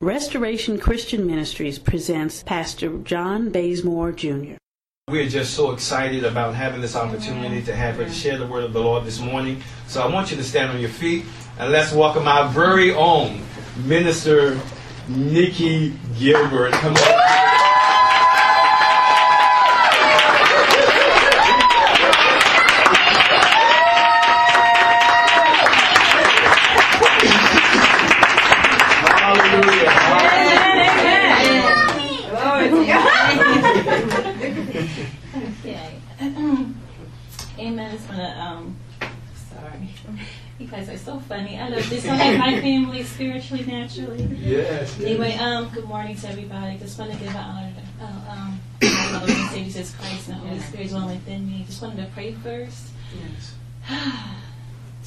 Restoration Christian Ministries presents Pastor John Bazemore Jr. We are just so excited about having this opportunity to have her to share the word of the Lord this morning. So I want you to stand on your feet and let's welcome our very own Minister Nikki Gilbert. Come on. guys are so funny. I love this. I like my family spiritually, naturally. Yes, yes. Anyway, um, good morning to everybody. Just want to give an honor to uh, um, my Lord and Savior Jesus Christ and the Holy Spirit dwelling within me. Just wanted to pray first. Yes.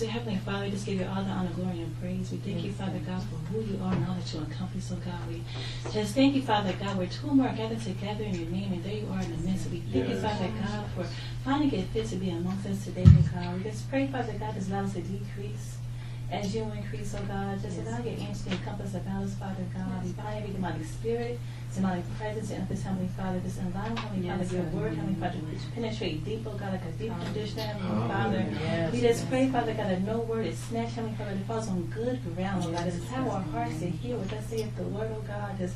To Heavenly Father, we just give you all the honor, glory, and praise. We thank you, Father God, for who you are and all that you accomplish, so God. We just thank you, Father God, where two more are gathered together in your name, and there you are in the midst. We thank you, Father God, for finding it fit to be amongst us today, oh God. We just pray, Father God, as allow us to decrease. As you increase, oh God, just allow your angels to encompass about us, Father God. We bind every demonic spirit, demonic presence, and this Heavenly Father, this allow, Heavenly Father, your word, Heavenly Father, to penetrate deep, oh God, like a deep condition, Heavenly Father. We just pray, Father God, that no word is snatched, Heavenly Father, that falls on good ground, oh God. This is how our hearts to hear what thus saith the word, oh God. Just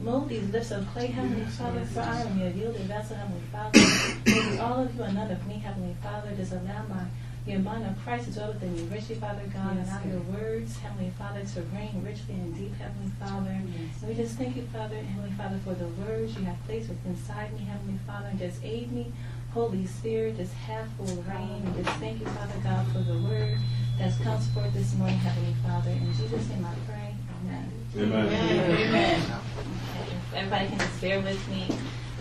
mold these lips of clay, Heavenly Father, for I am your yielded vessel, Heavenly Father. Maybe all of you are none of me, Heavenly Father. Just allow my your mind of Christ to dwell within you richly, Father God, and allow your words, Heavenly Father, to reign richly and deep, Heavenly Father. And we just thank you, Father, Heavenly Father, for the words you have placed within inside me, Heavenly Father, and just aid me, Holy Spirit, just have full reign. And just thank you, Father God, for the word that's come forth this morning, Heavenly Father. In Jesus' name I pray. Amen. Amen. Okay, if Everybody can just bear with me.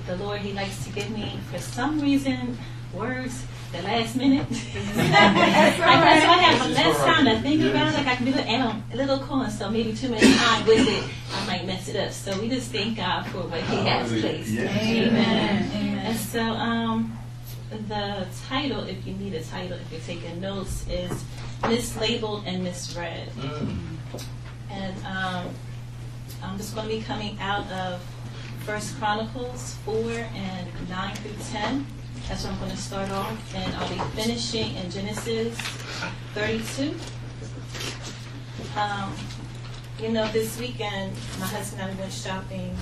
The Lord, He likes to give me, for some reason, words the last minute. That's right. I, so I have less time to think about it. Like I can do it, and I'm a little cold, so maybe too much time with it, I might mess it up. So we just thank God for what He has placed. Yes. Amen. And so, um, the title, if you need a title, if you're taking notes, is mislabeled and misread. Mm. And um, I'm just going to be coming out of First Chronicles 4 and 9 through 10. That's where I'm going to start off. And I'll be finishing in Genesis 32. Um, you know, this weekend, my husband and I went shopping.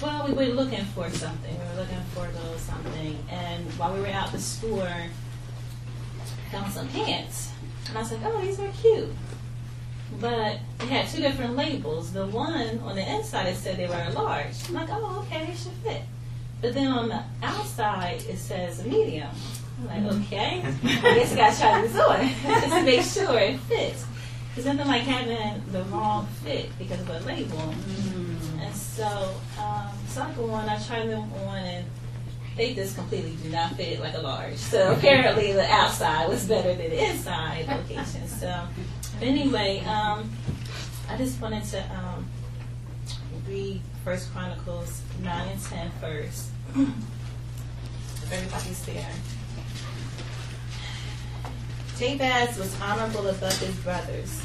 Well, we were looking for something. We were looking for a little something. And while we were out the store, found some pants. And I was like, oh, these are cute. But it had two different labels. The one on the inside it said they were a large. I'm like, oh, okay, they should fit. But then on the outside it says medium. I'm like, okay, I guess I gotta try this on just to make sure it fits. Because nothing like having the wrong fit because of a label. And so, um, so I go on, I try them on, and they just completely do not fit like a large. So apparently the outside was better than the inside location. So anyway, um, I just wanted to um, read First Chronicles 9 and 10 first. If everybody's there. Jabez was honorable above his brothers,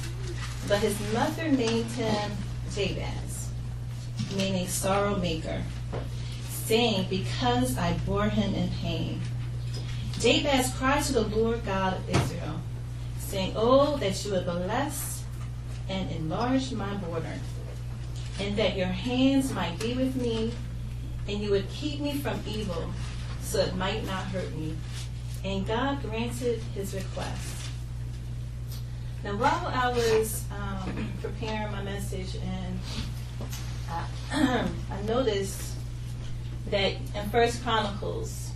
but his mother named him Jabez, meaning sorrow maker, saying, Because I bore him in pain. Jabez cried to the Lord God of Israel, saying, Oh, that you would bless and enlarge my border, and that your hands might be with me, and you would keep me from evil, so it might not hurt me. And God granted his request. Now, while I was um, preparing my message, and I, I noticed that in First Chronicles,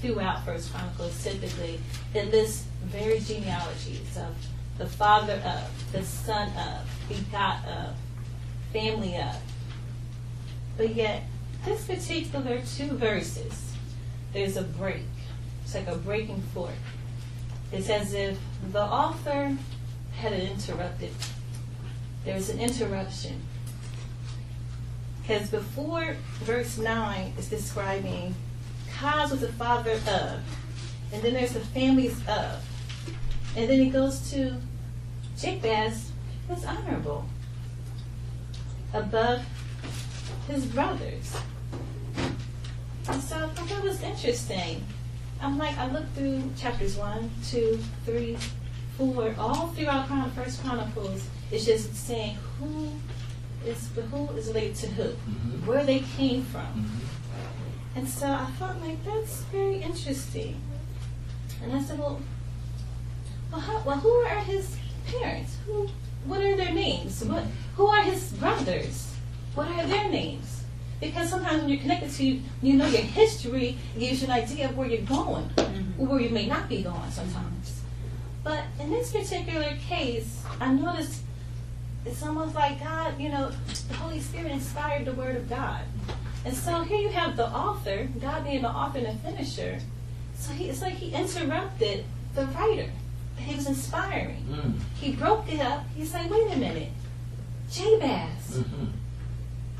throughout First Chronicles, typically it lists very genealogies of the father of, the son of, begot of. Family up. But yet, this particular two verses, there's a break. It's like a breaking fork. It's as if the author had it interrupted. There's an interruption. Because before verse 9 is describing Kaz was the father of, and then there's the families of. And then it goes to Jabez was honorable above his brothers. And so I thought that was interesting. I'm like, I looked through chapters one, two, three, four, all throughout Chron- First Chronicles. It's just saying who is who is related to who, Mhm. where they came from. Mhm. And so I thought, like, that's very interesting. And I said, well, well, how, well who are his parents? Who, what are their names? What, who are his brothers? What are their names? Because sometimes when you're connected to, you you know your history, it gives you an idea of where you're going, or where you may not be going sometimes. But in this particular case, I noticed it's almost like God, you know, the Holy Spirit inspired the Word of God. And so here you have the author, God being the author and the finisher. So he, it's like he interrupted the writer he was inspiring. Mm. He broke it up. He's like, wait a minute, Jabez, Mhm.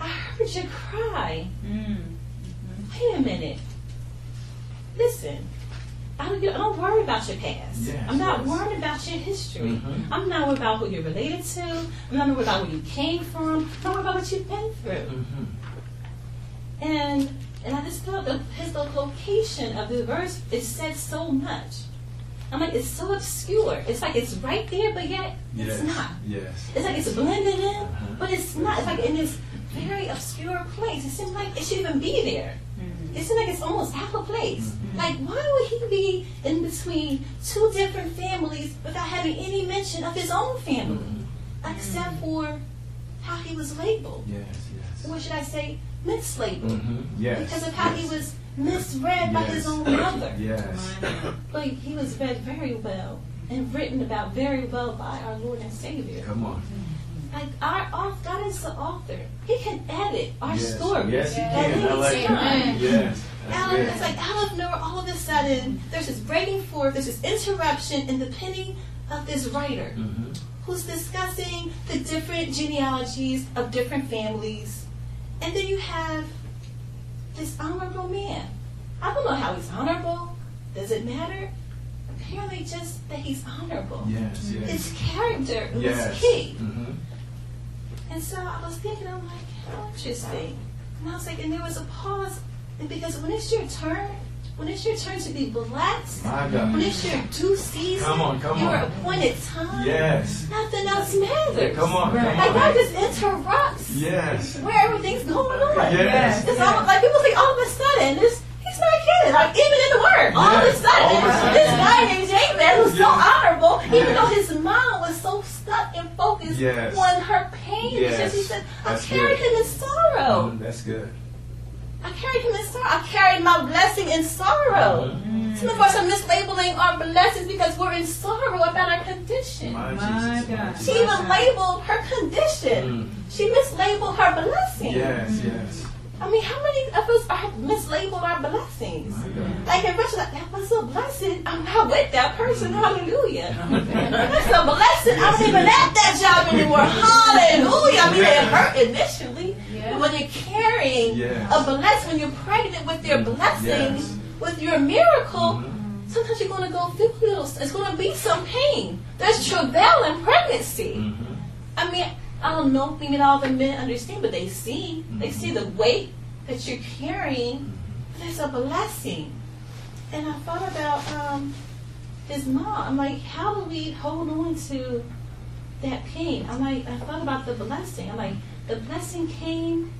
I heard you cry. Mm. Wait a minute. Listen, I don't, I don't worry about your past. Yes, I'm not yes. worried about your history. Mhm. I'm not worried about who you're related to. I'm not worried about where you came from. I'm not worried about what you've been through. Mhm. And and I just thought the his the location of the verse it said so much. I'm like, it's so obscure. It's like it's right there, but yet Yes. it's not. Yes. It's like it's blended in, Uh-huh. but it's not. It's like in this very obscure place. It seems like it should even be there. It seems like it's almost out of place. Like, why would he be in between two different families without having any mention of his own family, except for how he was labeled? Yes. Yes. Or should I say, mislabeled? Mhm. Yes. Because of how he was misread by his own mother. Yes. But he was read very well and written about very well by our Lord and Savior. Come on. Like our author, God is the author. He can edit our yes. stories. Yes, at can. I like that. Yes. Out it's like out of nowhere, all of a sudden, there's this breaking forth, there's this interruption in the penning of this writer Mhm. who's discussing the different genealogies of different families. And then you have this honorable man. I don't know how he's honorable. Does it matter? Apparently, just that he's honorable. Yes. Yes. His character was yes. key. Mhm. And so I was thinking, I'm like, how interesting. And I was like, and there was a pause because when it's your turn, when it's your turn to be blessed, when it's your due season, Come on, come your on. appointed time, Yes. nothing else matters. Come on. Come Like God just interrupts Yes. where everything's going on. Yes. It's almost like people think all of a sudden this he's not kidding. Like even in the word, all of a sudden, of a sudden. this guy named Jabez who's so Yes. honorable, even though his mind was so stuck and focused Yes. on her pain, because he said, I carried him in sorrow. Mhm. That's good. I carried him in sorrow. I carried my blessing in sorrow. Mhm. Some of us are mislabeling our blessings because we're in sorrow about our condition. My, My Jesus. God. She even labeled her condition. Mm. She mislabeled her blessing. Yes. Yes. I mean, how many of us are mislabeled our blessings? Like in Russia, like, that was a blessing. I'm not with that person. Hallelujah. That's a blessing. I'm not even at that job anymore. Hallelujah. I mean, it hurt initially. When you're carrying Yes. a blessing, when you're pregnant with your blessing, Yes. with your miracle, Mhm. sometimes you're going to go through little, it's going to be some pain. There's travail in pregnancy. Mhm. I mean, I don't know if maybe all the men understand, but they see. They see the weight that you're carrying. There's a blessing. And I thought about um, his mom. I'm like, how do we hold on to that pain? I'm like, I thought about the blessing. I'm like, the blessing came,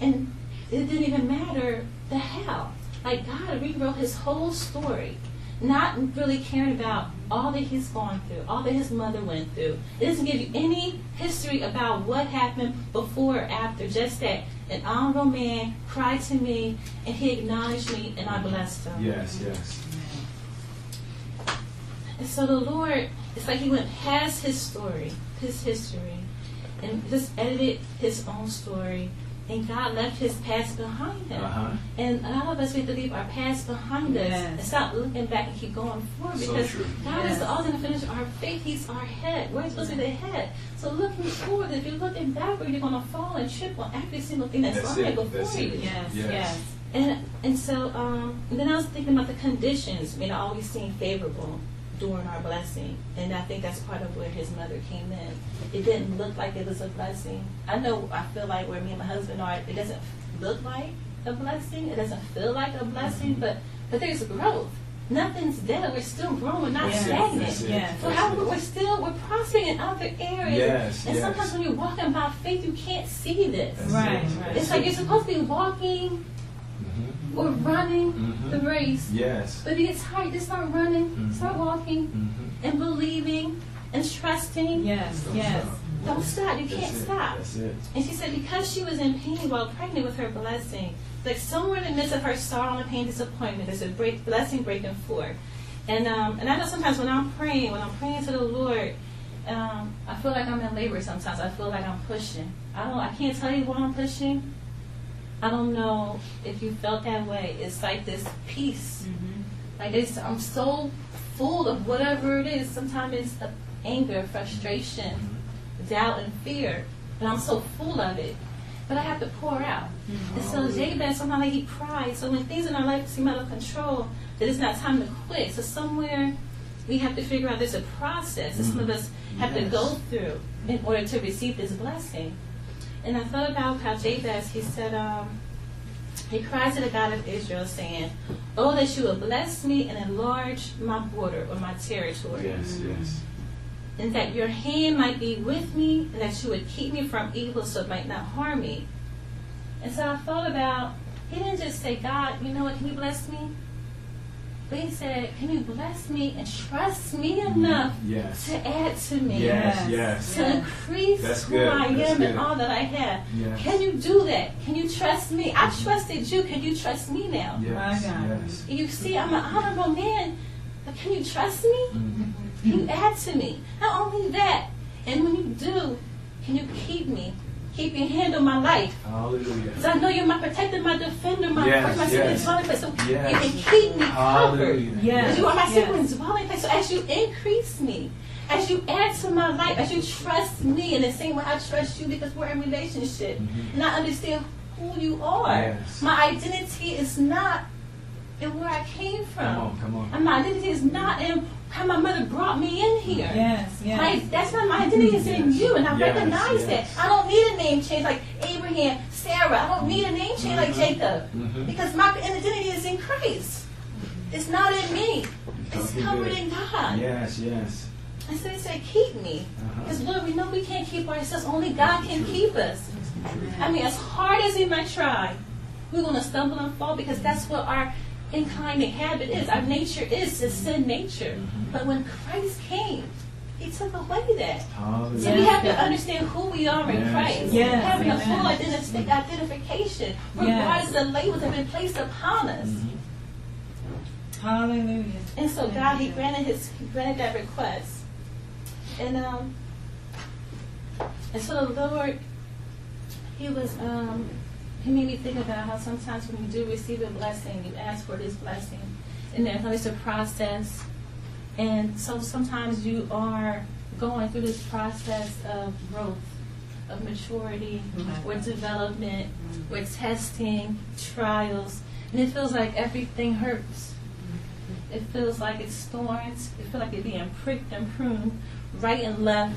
and it didn't even matter the how. Like God rewrote his whole story, not really caring about all that he's gone through, all that his mother went through. It doesn't give you any history about what happened before or after. Just that an honorable man cried to me, and he acknowledged me, and I blessed him. Yes. Yes. And so the Lord, it's like He went past His story, His history, and just edited his own story. And God left his past behind him. Uh-huh. And a lot of us, we have to leave our past behind us and stop looking back and keep going forward because true. God is Yes. the author and finisher our faith. He's our head. We're supposed to be the head. So looking forward, if you're looking backward, you're going to fall and trip on every single thing that's, That's lying it. before That's you. Yes, Yes. yes. And and so um, and then I was thinking about the conditions. I mean, I always seem favorable during our blessing, and I think that's part of where his mother came in. It didn't look like it was a blessing. I know. I feel like where me and my husband are, it doesn't look like a blessing. It doesn't feel like a blessing, mm-hmm. but but there's growth. Nothing's dead. We're still growing, not Yes. stagnant. That's it. Yes. So how we're still we're prospering in other areas. Yes, and yes. sometimes when you're walking by faith, you can't see this. That's Right, it. right. It's like you're supposed to be walking. Or running Mhm. the race. Yes. But if you get tired, just start running, Mhm. start walking, Mhm. and believing and trusting. Yes, Don't yes. stop. Don't stop. You That's can't it. stop. That's it. And she said because she was in pain while pregnant with her blessing, like somewhere in the midst of her sorrow and pain, disappointment, there's a break, blessing breaking forth. And um, and I know sometimes when I'm praying, when I'm praying to the Lord, um, I feel like I'm in labor. Sometimes I feel like I'm pushing. I don't. I can't tell you why I'm pushing. I don't know if you felt that way. It's like this peace. Mm-hmm. Like it's, I'm so full of whatever it is. Sometimes it's anger, frustration, mm-hmm. doubt, and fear. And I'm so full of it. But I have to pour out. Mm-hmm. And so oh, Jabez, sometimes like, he cried. So when things in our life seem out of control, that it's not time to quit. So somewhere we have to figure out there's a process that some of us have to go through in order to receive this blessing. And I thought about how Jabez, he said, um, he cries to the God of Israel, saying, Oh, that you would bless me and enlarge my border or my territory, Yes. Yes. and that your hand might be with me, and that you would keep me from evil so it might not harm me. And so I thought about, he didn't just say, God, you know what, can you bless me? But he said, Can you bless me and trust me enough Yes. to add to me? Yes. Yes. Yes. to increase That's who good. I That's am good. and all that I have. Yes. Can you do that? Can you trust me? I trusted you. Can you trust me now? Yes. My God. Yes. You see, I'm an honorable man, but can you trust me? Mhm. Can you add to me? Not only that, and when you do, can you keep me? Keep your hand on my life. Hallelujah. Because I know you're my protector, my defender, my Yes, my yes. dwelling place. So Yes. you can keep me covered. Hallelujah. Yes. Because you are my Yes. secret dwelling place. So as you increase me, as you add to my life, as you trust me in the same way I trust you because we're in relationship, Mhm. and I understand who you are. Yes. My identity is not in where I came from. Come on. Come on. And my identity is not in how my mother brought me in here. Yes, yes. My, that's not my identity is in you, and I Yes, recognize yes. that. I don't need a name change like Abraham, Sarah. I don't need a name change like Mhm. Jacob Mhm. because my identity is in Christ. It's not in me. It's covered in God. Yes. Yes. And so he said, keep me. Uh-huh. Because Lord, we know we can't keep ourselves. Only God can keep us. I mean, as hard as we might try, we're going to stumble and fall because that's what our inclining habit is. Our nature is a sin nature. But when Christ came, he took away that. Hallelujah. So we have to understand who we are in Yes. Christ. Yes, Having a full identification, regardless of the labels that have been placed upon us. Mhm. Hallelujah. And so God, He granted His, He granted that request. And um, and so the Lord, He was um, He made me think about how sometimes when you do receive a blessing, you ask for this blessing, and there's always a process. And so sometimes you are going through this process of growth, of maturity, Mhm. or development, or testing, trials, and it feels like everything hurts. It feels like it's thorns. It feels like you're being pricked and pruned right and left.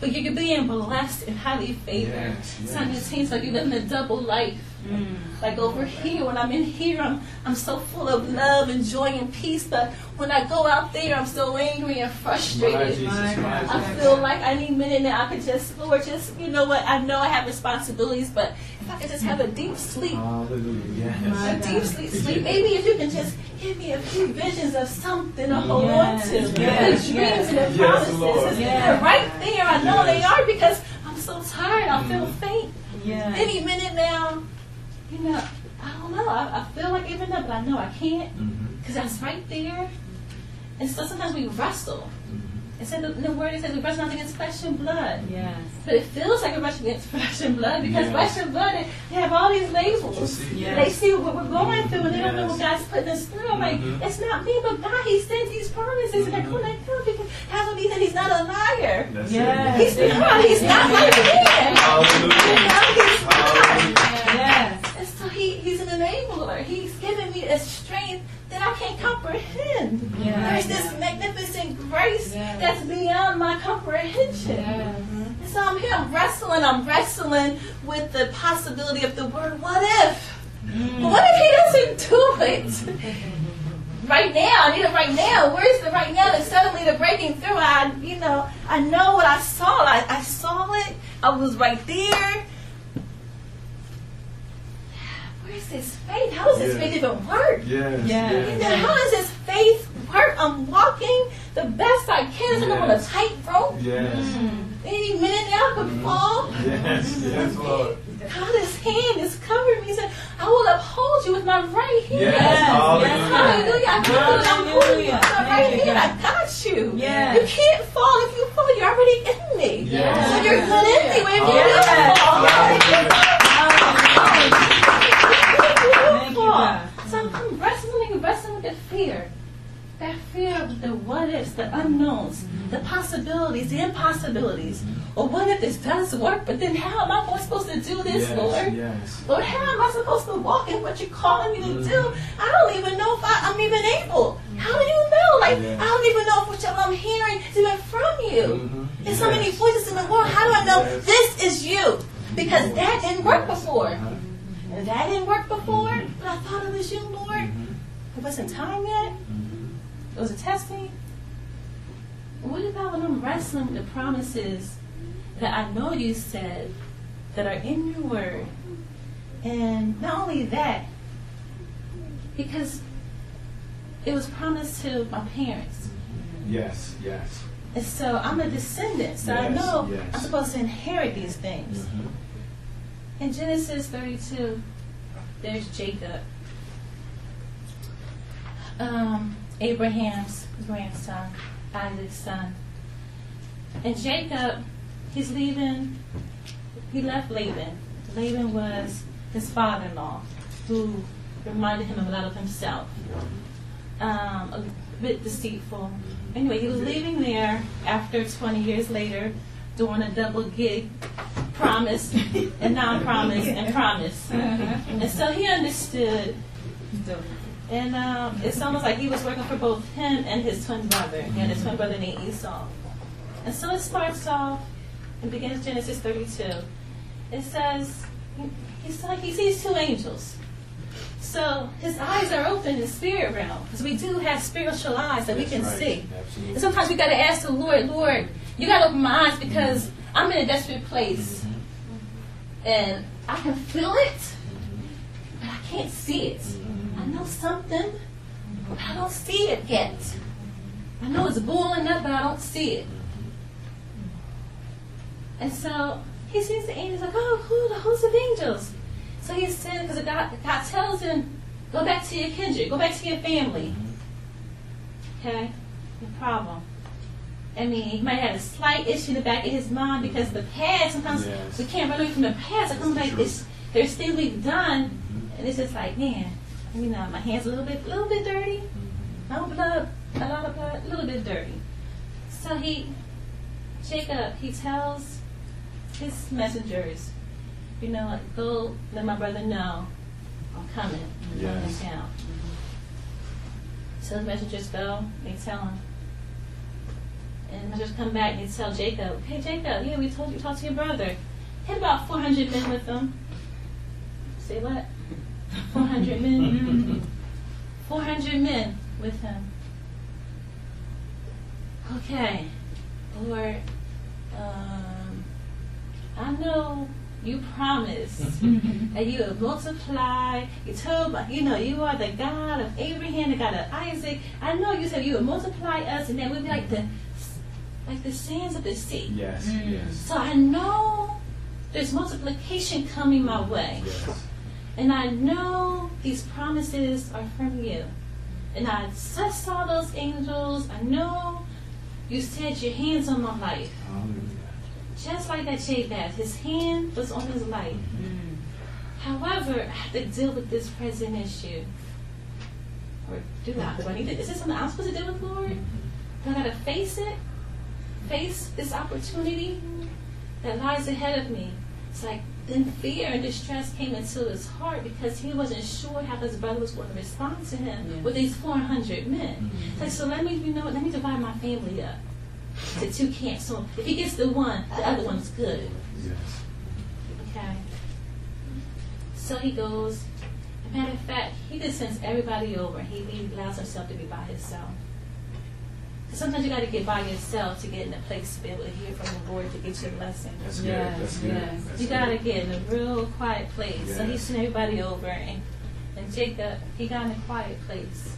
But you're being blessed and highly favored. Yes, yes. Sometimes it seems like you're living a double life. Mm. Like over here, when I'm in here, I'm, I'm so full of love and joy and peace. But when I go out there, I'm so angry and My frustrated. Jesus. My My I feel like I need a minute now. I could just, Lord, just, you know what? I know I have responsibilities, but if I could just have a deep sleep, Hallelujah. My a deep sleep, sleep. Maybe if you can just give me a few visions of something to hold Yes, on to, yes, the yes. dreams and the Yes, promises. Lord. Yes. They're right there. I know they are because I'm so tired. I feel mm. faint. Yes. Any minute now, you know, I don't know. I, I feel like giving up, but I know I can't mm-hmm. because that's right there. And so sometimes we wrestle. It said the, the word it says we wrestle not against flesh and blood. Yes. But it feels like we're rushing against flesh and blood because Yes. flesh and blood they have all these labels. see. Yes. They see what we're going through and they don't know what God's putting us through. I'm like, Mhm. it's not me, but God, He sends these promises and they're coming through because that would mean that He's not a liar. That's Yes. He's not. He's not like man. Hallelujah. He's not. Hallelujah. Yes. And so he, he's an enabler. He's given me a strength that I can't comprehend. There's this magnificent grace that's beyond my comprehension. Yes. So I'm here, I'm wrestling, I'm wrestling with the possibility of the word, what if? Mm. What if he doesn't do it? Right now, I need it right now. Where's the right now? that suddenly the breaking through. I, you know, I know what I saw. I, I saw it. I was right there. Where's this faith? How does this Yeah. faith even work? Yes. Yeah. And Yes. how does this faith work? I'm walking the best I can. I'm on a Yes. tightrope. Yes. Hmm. Any minute now I could mm. fall. Yes. Yes, hmm. Lord. God's hand is covering me. He said, I will uphold you with my right hand. Yes. Hallelujah. Hallelujah. I got it. I'm holding you with my Hallelujah. right Thank hand. I got you. Yes. You can't fall. If you fall, you're already in me. Yes. So you're good in me. When you Yes. do fall, Thank you, God. So I'm wrestling, wrestling with the fear. That fear of the what ifs, the unknowns, the possibilities, the impossibilities. Or what if this does work, but then how am I supposed to do this, Yes. Lord? Yes. Lord, how am I supposed to walk in what you're calling me to Mm-hmm. do? I don't even know if I, I'm even able. How do you know? Like, Yeah. I don't even know if what I'm hearing is even from you. Mhm. There's so many voices in the world. How do I know Yes. this is you? Because that didn't work before. And that didn't work before, but I thought it was you, Lord. Mhm. It wasn't time yet. Mhm. It was a testing. What about when I'm wrestling with the promises that I know you said that are in your word? And not only that, because it was promised to my parents. Yes. Yes. And so I'm a descendant, so I know yes. I'm supposed to inherit these things. Mhm. In Genesis 32, there's Jacob, um, Abraham's grandson, Isaac's son. And Jacob, he's leaving, he left Laban. Laban was his father in law, who reminded him of a lot of himself. Um, a bit deceitful. Anyway, he was leaving there after 20 years later, doing a double gig promise and non promise and promise. And so he understood and um, it's almost like he was working for both him and his twin brother. He had a twin brother named Esau. And so it starts off and begins Genesis 32. It says, he, saw, he sees two angels. So his eyes are open in the spirit realm because we do have spiritual eyes that we can right. see. Absolutely. And sometimes we got to ask the Lord, Lord, you got to open my eyes because mm-hmm. I'm in a desperate place mm-hmm. and I can feel it, mm-hmm. but I can't see it. I know something, but I don't see it yet. I know it's boiling up, but I don't see it. And so he sees the angels like, oh, who the host of angels? So he said, because God, God tells him, go back to your kindred, go back to your family. Okay, no problem. I mean, he might have a slight issue in the back of his mind because the past, sometimes Yes. we can't run away from the past. It comes like this, there's things we've done, and it's just like, man, you know, my hands a little bit, little bit dirty. No blood, a lot of blood, a little bit dirty. So he, Jacob, he tells his messengers, you know, like, go let my brother know I'm coming. I'm coming Yes. down. So the messengers go, they tell him. And the messengers come back and they tell Jacob, hey Jacob, yeah, we told you to talk to your brother. He had about 400 men with him. Say what? 400 men? 400 men with him. Okay, Lord, um, I know you promised that you would multiply. You told, you know, you are the God of Abraham, the God of Isaac. I know you said you would multiply us, and then we'd be like the, like the sands of the sea. Yes. Mm. Yes. So I know there's multiplication coming my way. Yes. And I know these promises are from you. And I just saw those angels. I know you said your hands on my life. Hallelujah. Just like that Jabez, his hand was on his life. Mm-hmm. However, I have to deal with this present issue. Or do I? Do I need to? Is this something I'm supposed to deal with, Lord? Mm-hmm. Do I gotta face it? Face this opportunity that lies ahead of me. It's like then fear and distress came into his heart because he wasn't sure how his brother was going to respond to him Yeah. with these 400 men. It's like, so let me, you know, let me divide my family up to two camps. So if he gets the one, the other one's good. Yes. Okay. So he goes. Matter of fact, he just sends everybody over. He, he allows himself to be by himself. 'Cause Sometimes you got to get by yourself to get in a place to be able to hear from the Lord to get your blessing. That's good. Yes, That's good. yes. That's You got to get in a real quiet place. So he sent everybody over, and, and Jacob, he got in a quiet place.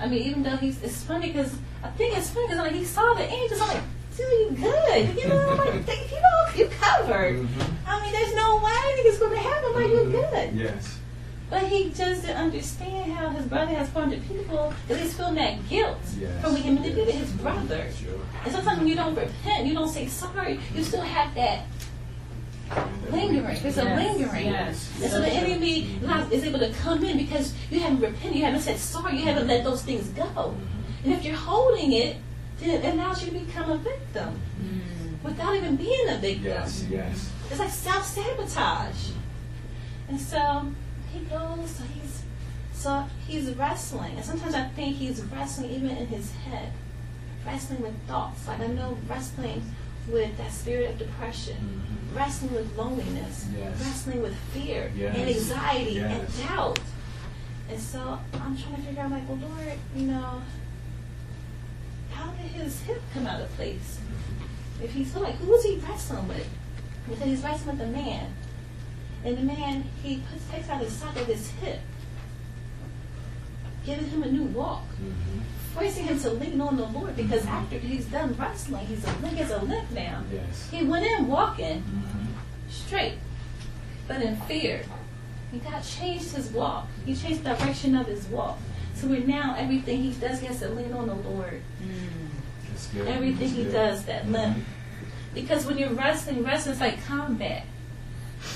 I mean, even though he's, it's funny because I think it's funny because like he saw the angels. I'm like, dude, you good? You know, I'm like, "Thank- you know, you covered. Mhm. I mean, there's no way anything's going to happen. Like, you're good. Yes. But he just didn't understand how his brother has 400 people that he's feeling that guilt Yes. from being manipulated his brother. Sure. And sometimes when you don't repent, you don't say sorry, you still have that lingering. There's a lingering. yes. And so the enemy is able to come in because you haven't repented, you haven't said sorry, you haven't let those things go. And if you're holding it, then it allows you to become a victim mm. without even being a victim. Yes. Yes. It's like self sabotage. And so he goes, so he's so he's wrestling. And sometimes I think he's wrestling even in his head. Wrestling with thoughts. Like I know wrestling with that spirit of depression. Mm-hmm. Wrestling with loneliness. Yes. Wrestling with fear Yes. and anxiety Yes. and doubt. And so I'm trying to figure out like, well Lord, you know, how did his hip come out of place? If he's so like, who is he wrestling with? Because he's wrestling with a man. And the man, he puts, takes out his sock of his hip, giving him a new walk, forcing him to lean on the Lord because after he's done wrestling, he's a, he has a limp now. Yes. He went in walking Mhm. straight, but in fear. And God changed his walk. He changed the direction of his walk. So we're now everything he does, he has to lean on the Lord. That's. Everything he does, that limp. Because when you're wrestling, wrestling is like combat.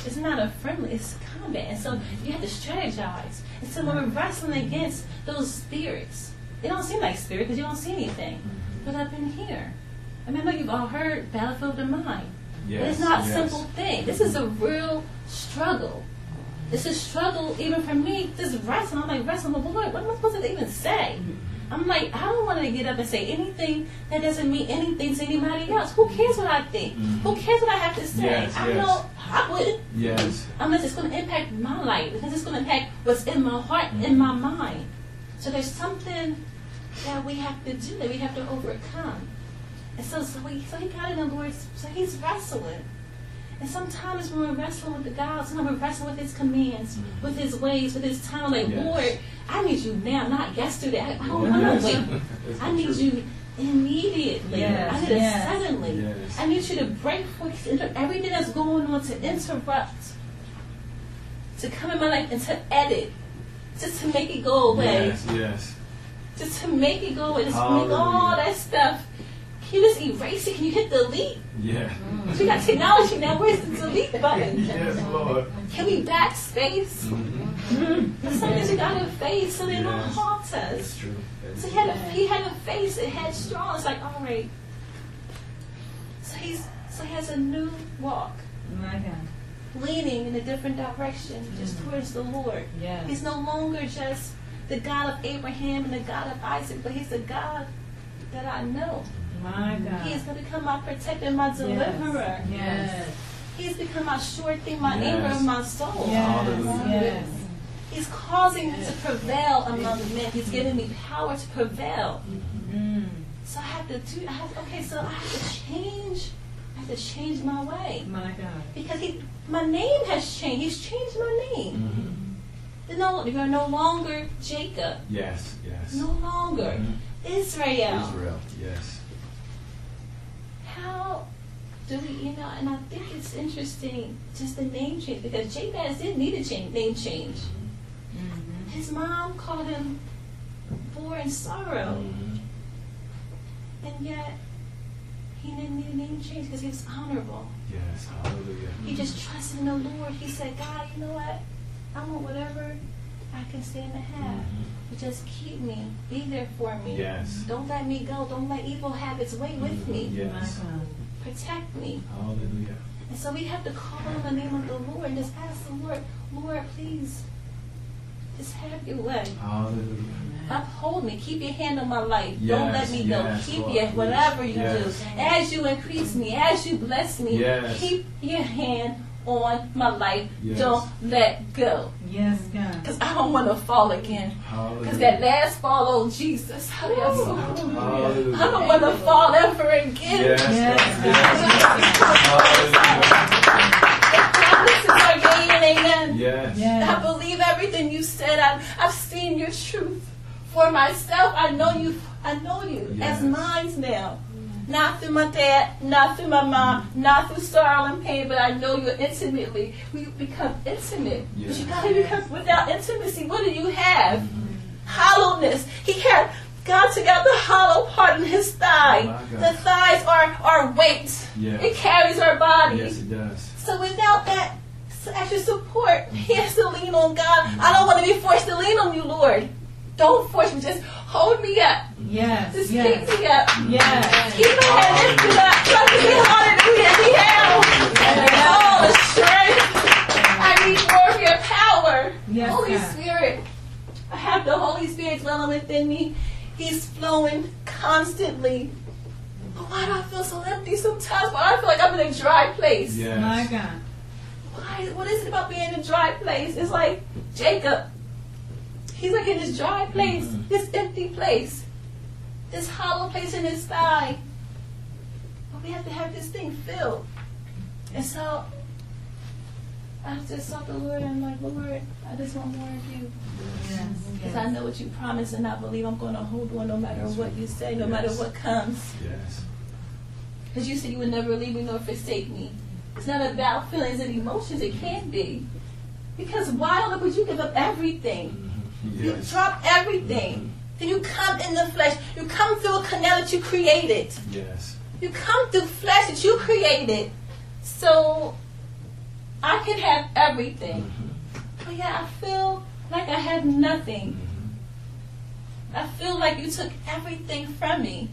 It's not a friendly, it's combat. And so you have to strategize. And so when we're wrestling against those spirits, they don't seem like spirit because you don't see anything. Mm-hmm. But up in here, I mean, I know you've all heard battlefield of the mind. but Yes. it's not a yes. simple thing. This is a real struggle. It's a struggle even for me, just wrestling. I'm like wrestling with the Lord. What am I supposed to even say? Mm-hmm. I'm like, I don't want to get up and say anything that doesn't mean anything to anybody else. Who cares what I think? Who mm-hmm. cares what I have to say? Yes, I yes. know I wouldn't Yes. unless it's going to impact my life, because it's going to impact what's in my heart, in mm-hmm. my mind. So there's something that we have to do, that we have to overcome. And so, so, we, so he got in the Lord, so he's wrestling. And sometimes when we're wrestling with the God, sometimes we're wrestling with his commands, mm-hmm. with his ways, with his time, like, Yes. Lord, I need you now, not yesterday. I, I don't Yes. want to wait. I need true. you immediately. Yes, I need yes. it suddenly. Yes. I need you to break forth into everything that's going on to interrupt, to come in my life and to edit, just to make it go away, Yes. Yes. just to make it go away, just to make all that stuff. Can you just erase it? Can you hit delete? Yeah. We got technology now. Where's the delete button? Yes, Lord. Can we backspace? Mhm. There's some things you gotta face so they don't Yes. haunt That's us. true. That is So he had, true. to, he had to face it headstrong. It's like, all right. So he's so he has a new walk, My God. leaning in a different direction, just Mm-hmm. towards the Lord. Yes. He's no longer just the God of Abraham and the God of Isaac, but he's the God that I know. My God. He is going to become my protector, my deliverer. Yes. He's become my sure thing, my Yes. anchor of my soul. Yes. Hallelujah. Yes. He's causing me to prevail among men. He's giving me power to prevail. So I have to do. I have, okay, so I have to change. I have to change my way My God. because he, my name has changed. He's changed my name. Mhm. You're no, you're no longer Jacob. Yes. Yes. No longer Mhm. Israel. Israel. Yes. How do we, you know? And I think it's interesting just the name change because Jabez didn't need a change, name change. Mm-hmm. His mom called him bore and sorrow. Mhm. And yet, He didn't need a name change because he was honorable. Yes. Hallelujah. He just trusted in the Lord. He said, God, you know what? I want whatever I can stand to have. But just keep me. Be there for me. Yes. Don't let me go. Don't let evil habits weigh with me. Yes. Protect me. Hallelujah. And so we have to call on the name of the Lord and just ask the Lord, Lord, please, just have your way. Hallelujah. Uphold me. Keep your hand on my life. Don't let Yes, me go. yes, Keep Lord, your please. whatever you Yes. do. As you increase me, as you bless me, Yes. keep your hand on my life. Yes. Don't let go. Yes, God. Because I don't want to fall again. Because that last fall, oh Jesus, I don't want to fall ever again. Yes. Yes. Yes. The promises are yea and amen. Yes. I believe everything you said. I, I've seen your truth for myself. I know you. I know you Yes. as mine now. Not through my dad, not through my mom, not through sorrow and pain, but I know you intimately. We become intimate. But Yes. you gotta become without intimacy. What do you have? Mm-hmm. Hollowness. He had God took out the hollow part in his thigh. Oh my God. The thighs are our weight. Yes. It carries our body. Yes, it does. So without that s- extra support, he has to lean on God. I don't want to be forced to lean on you, Lord. Don't force me. Just hold me up. Yes. Just Yes. pick me up. Yes. Keep my head lifted up. Trust me harder than we we have. All the strength. I need more of your power. Yes, Holy God. Spirit. I have the Holy Spirit dwelling within me. He's flowing constantly. But why do I feel so empty sometimes? Why do I feel like I'm in a dry place? Yes. My God. Why? What is it about being in a dry place? It's like Jacob. He's like in this dry place, Mhm. this empty place, this hollow place in his thigh. But we have to have this thing filled. And so I just sought the Lord and I'm like, Lord, I just want more of you. Yes. Because I know what you promised and I believe I'm going to hold on no matter what you say, no matter what comes. Yes. Because you said you would never leave me nor forsake me. It's not about feelings and emotions. It can be. Because why on earth would you give up everything? You drop everything. Mm-hmm. Then you come in the flesh. You come through a canal that you created. Yes. You come through flesh that you created. So I can have everything. Mm-hmm. But yeah, I feel like I have nothing. Mm-hmm. I feel like you took everything from me.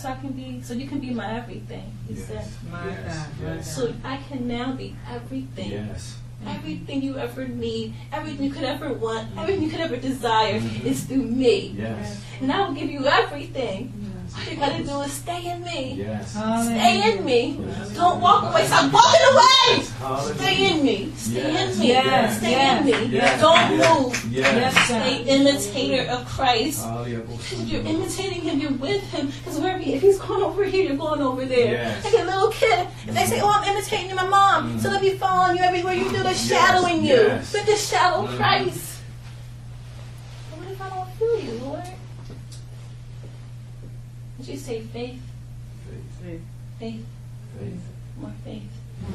So I can be so you can be my everything. He Yes. said. My Yes. God. Yes. So I can now be everything. Yes. Everything you ever need, everything you could ever want, mm-hmm. everything you could ever desire mm-hmm. is through me. Yes. And I will give you everything. All you gotta do is stay in me. Yes. Stay in me. Yes. Don't walk away. Stop walking away. Hallelujah. Stay in me. Stay Yes. in me. Yes. Stay in me. Don't move. Yes. Stay imitator of Christ. You're imitating him, you're with him. Because wherever he, if he's going over here, you're going over there. Like a little kid, if they say, "Oh, I'm imitating my mom," so they'll be following you everywhere you do. They're shadowing you. Yes. But the shadow Mhm. Christ. But what if I don't feel you, Lord? Would you say faith, Faith. faith, Faith. more faith?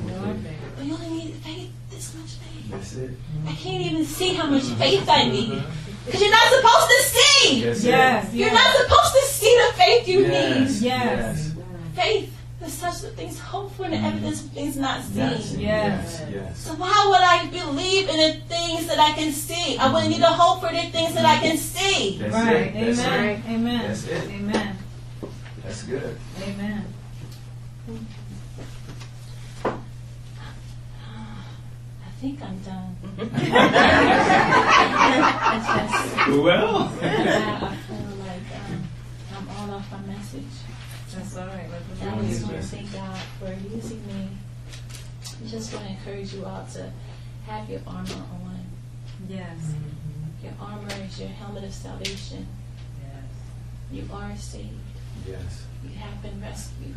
Lord, baby. But you only need faith, this much faith. That's it. I can't even see how much faith I need. Because you're not supposed to see. That's Yes. You're Yes. not supposed to see the faith you Yes. need. Yes. Faith is such that things hoped for and the mm-hmm. evidence of things not seen. Yes. Yes. Yes. So why would I believe in the things that I can see? I wouldn't need to hope for the things that I can see. That's Right. it. That's Amen. it. Amen. That's it. Amen. That's good. Amen. I think I'm done. I Well. just, I feel like um, I'm all off my message. That's all right. Let And I just want to use thank God for using me. I just want to encourage you all to have your armor on. you. Yes. Your armor is your helmet of salvation. Yes. You are saved. Yes. You have been rescued.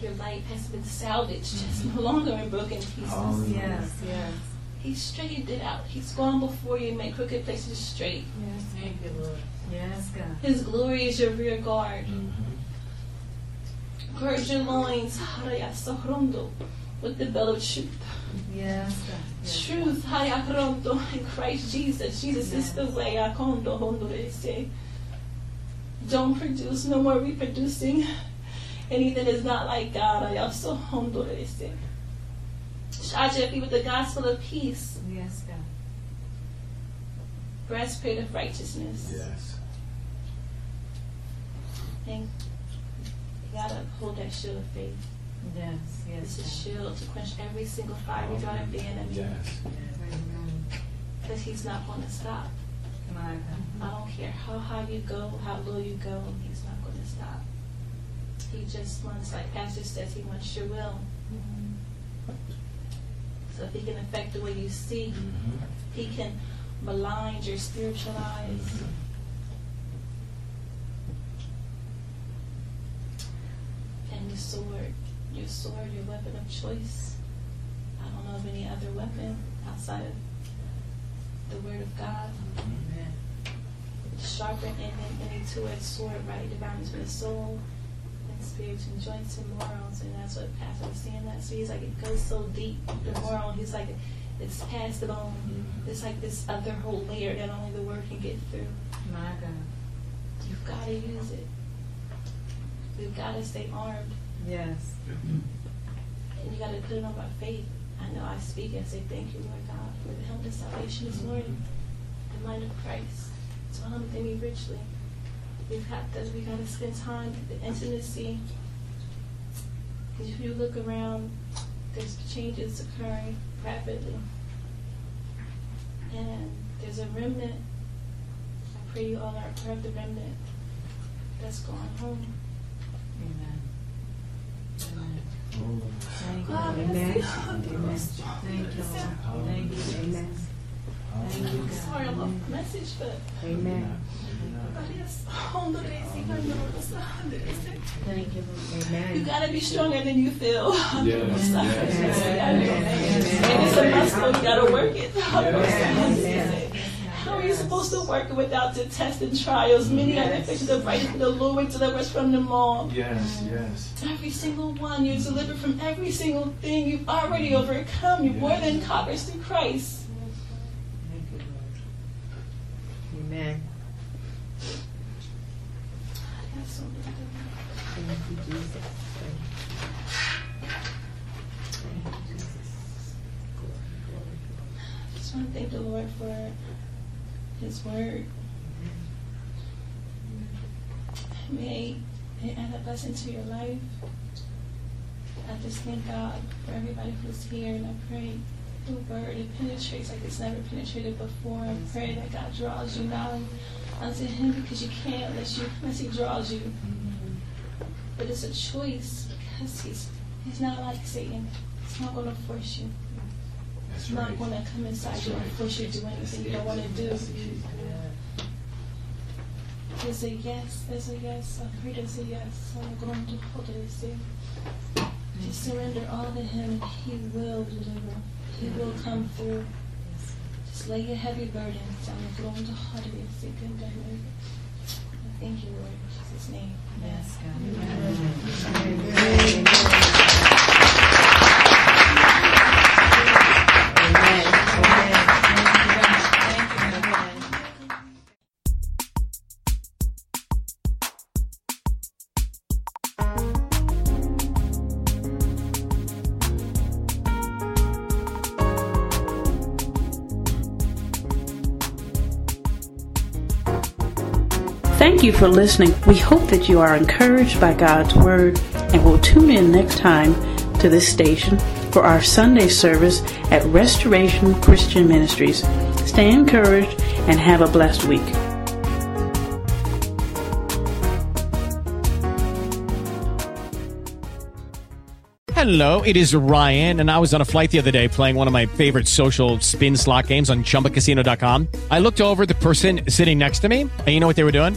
Your life has been salvaged. It's no longer in broken pieces. Hallelujah. Yes. Yes. He straightened it out. He's gone before you and made crooked places straight. Yes. Thank you, Lord. Yes, God. His glory is your rear guard. Mhm. Gird your loins haraya sahrondo, with the belt of truth. Yes, God. Yes, Truth haya rondo in Christ Jesus. Jesus is the way. Akondo hondo ese. Don't produce, no more reproducing. anything that's not like God. I also humble this. Charge be with the gospel of peace. Yes, God. Breastplate of righteousness. Yes. And you gotta hold that shield of faith. Yes, It's a shield to quench every single fiery dart of the enemy. Yes. Because he's not going to stop. I don't care how high you go, how low you go, he's not going to stop. He just wants, like Pastor says, he wants your will. Mm-hmm. So if he can affect the way you see, mm-hmm. he can blind your spiritual eyes. Mm-hmm. And your sword, your sword, your weapon of choice. I don't know of any other weapon outside of the Word of God. Amen. Sharper than any two-edged sword, right? Dividing between the soul and spirit and joints and morals. And that's what Pastor was saying last week. He's like, it goes so deep, the moral. He's like, it's past the bone. Mm-hmm. It's like this other whole layer that only the Word can get through. My God. You've got to use it. We've got to stay armed. Yes. And you got to put it on by faith. I know I speak and say, Thank you, Lord God, for the help of salvation this mm-hmm. morning. The mind of Christ. It's on within me richly. We've got to, we got to spend time, the intimacy. If you look around, there's changes occurring rapidly. And there's a remnant. I pray you all are part of the remnant that's going home. Amen. Amen. Thank you. Amen. bless you. Amen. Thank you, Lord. Thank you, Jesus. Thank you, God. Sorry, I'm off the message, but Amen. Thank you, Lord. You gotta be stronger than you feel. Yes. And it's a muscle, you gotta work it. How are you supposed to work it without the tests and trials? Many are the afflictions of righteous, but the Lord delivers from them all. Yes. Yes. Every single one, you're delivered from every single thing. You've already overcome. You're more than conquerors through Christ. Thank you, Lord. Amen. Thank you, Jesus. Thank you. Jesus. Glory, glory. I just want to thank the Lord for His word. May it add a blessing to your life. I just thank God for everybody who's here, and I pray word it penetrates like it's never penetrated before. I pray that God draws you now unto Him because you can't unless you unless He draws you. But it's a choice because He's He's not like Satan. He's not going to force you. That's He's not right. going to come inside you and force you to do anything you don't want to do. There's a yes, there's a yes. I pray there's a yes. I'm going to hold it you. Just surrender all to Him and He will deliver. He will come through. Just lay your heavy burdens. I'm going to hold it as you. Good day. Thank you, Lord. In Jesus' name. Amen. Yes, God. Amen. Thank you for listening. We hope that you are encouraged by God's Word and will tune in next time to this station for our Sunday service at Restoration Christian Ministries. Stay encouraged and have a blessed week. Hello, it is Ryan, and I was on a flight the other day playing one of my favorite social spin slot games on chumbacasino.com. I looked over the person sitting next to me, and you know what they were doing?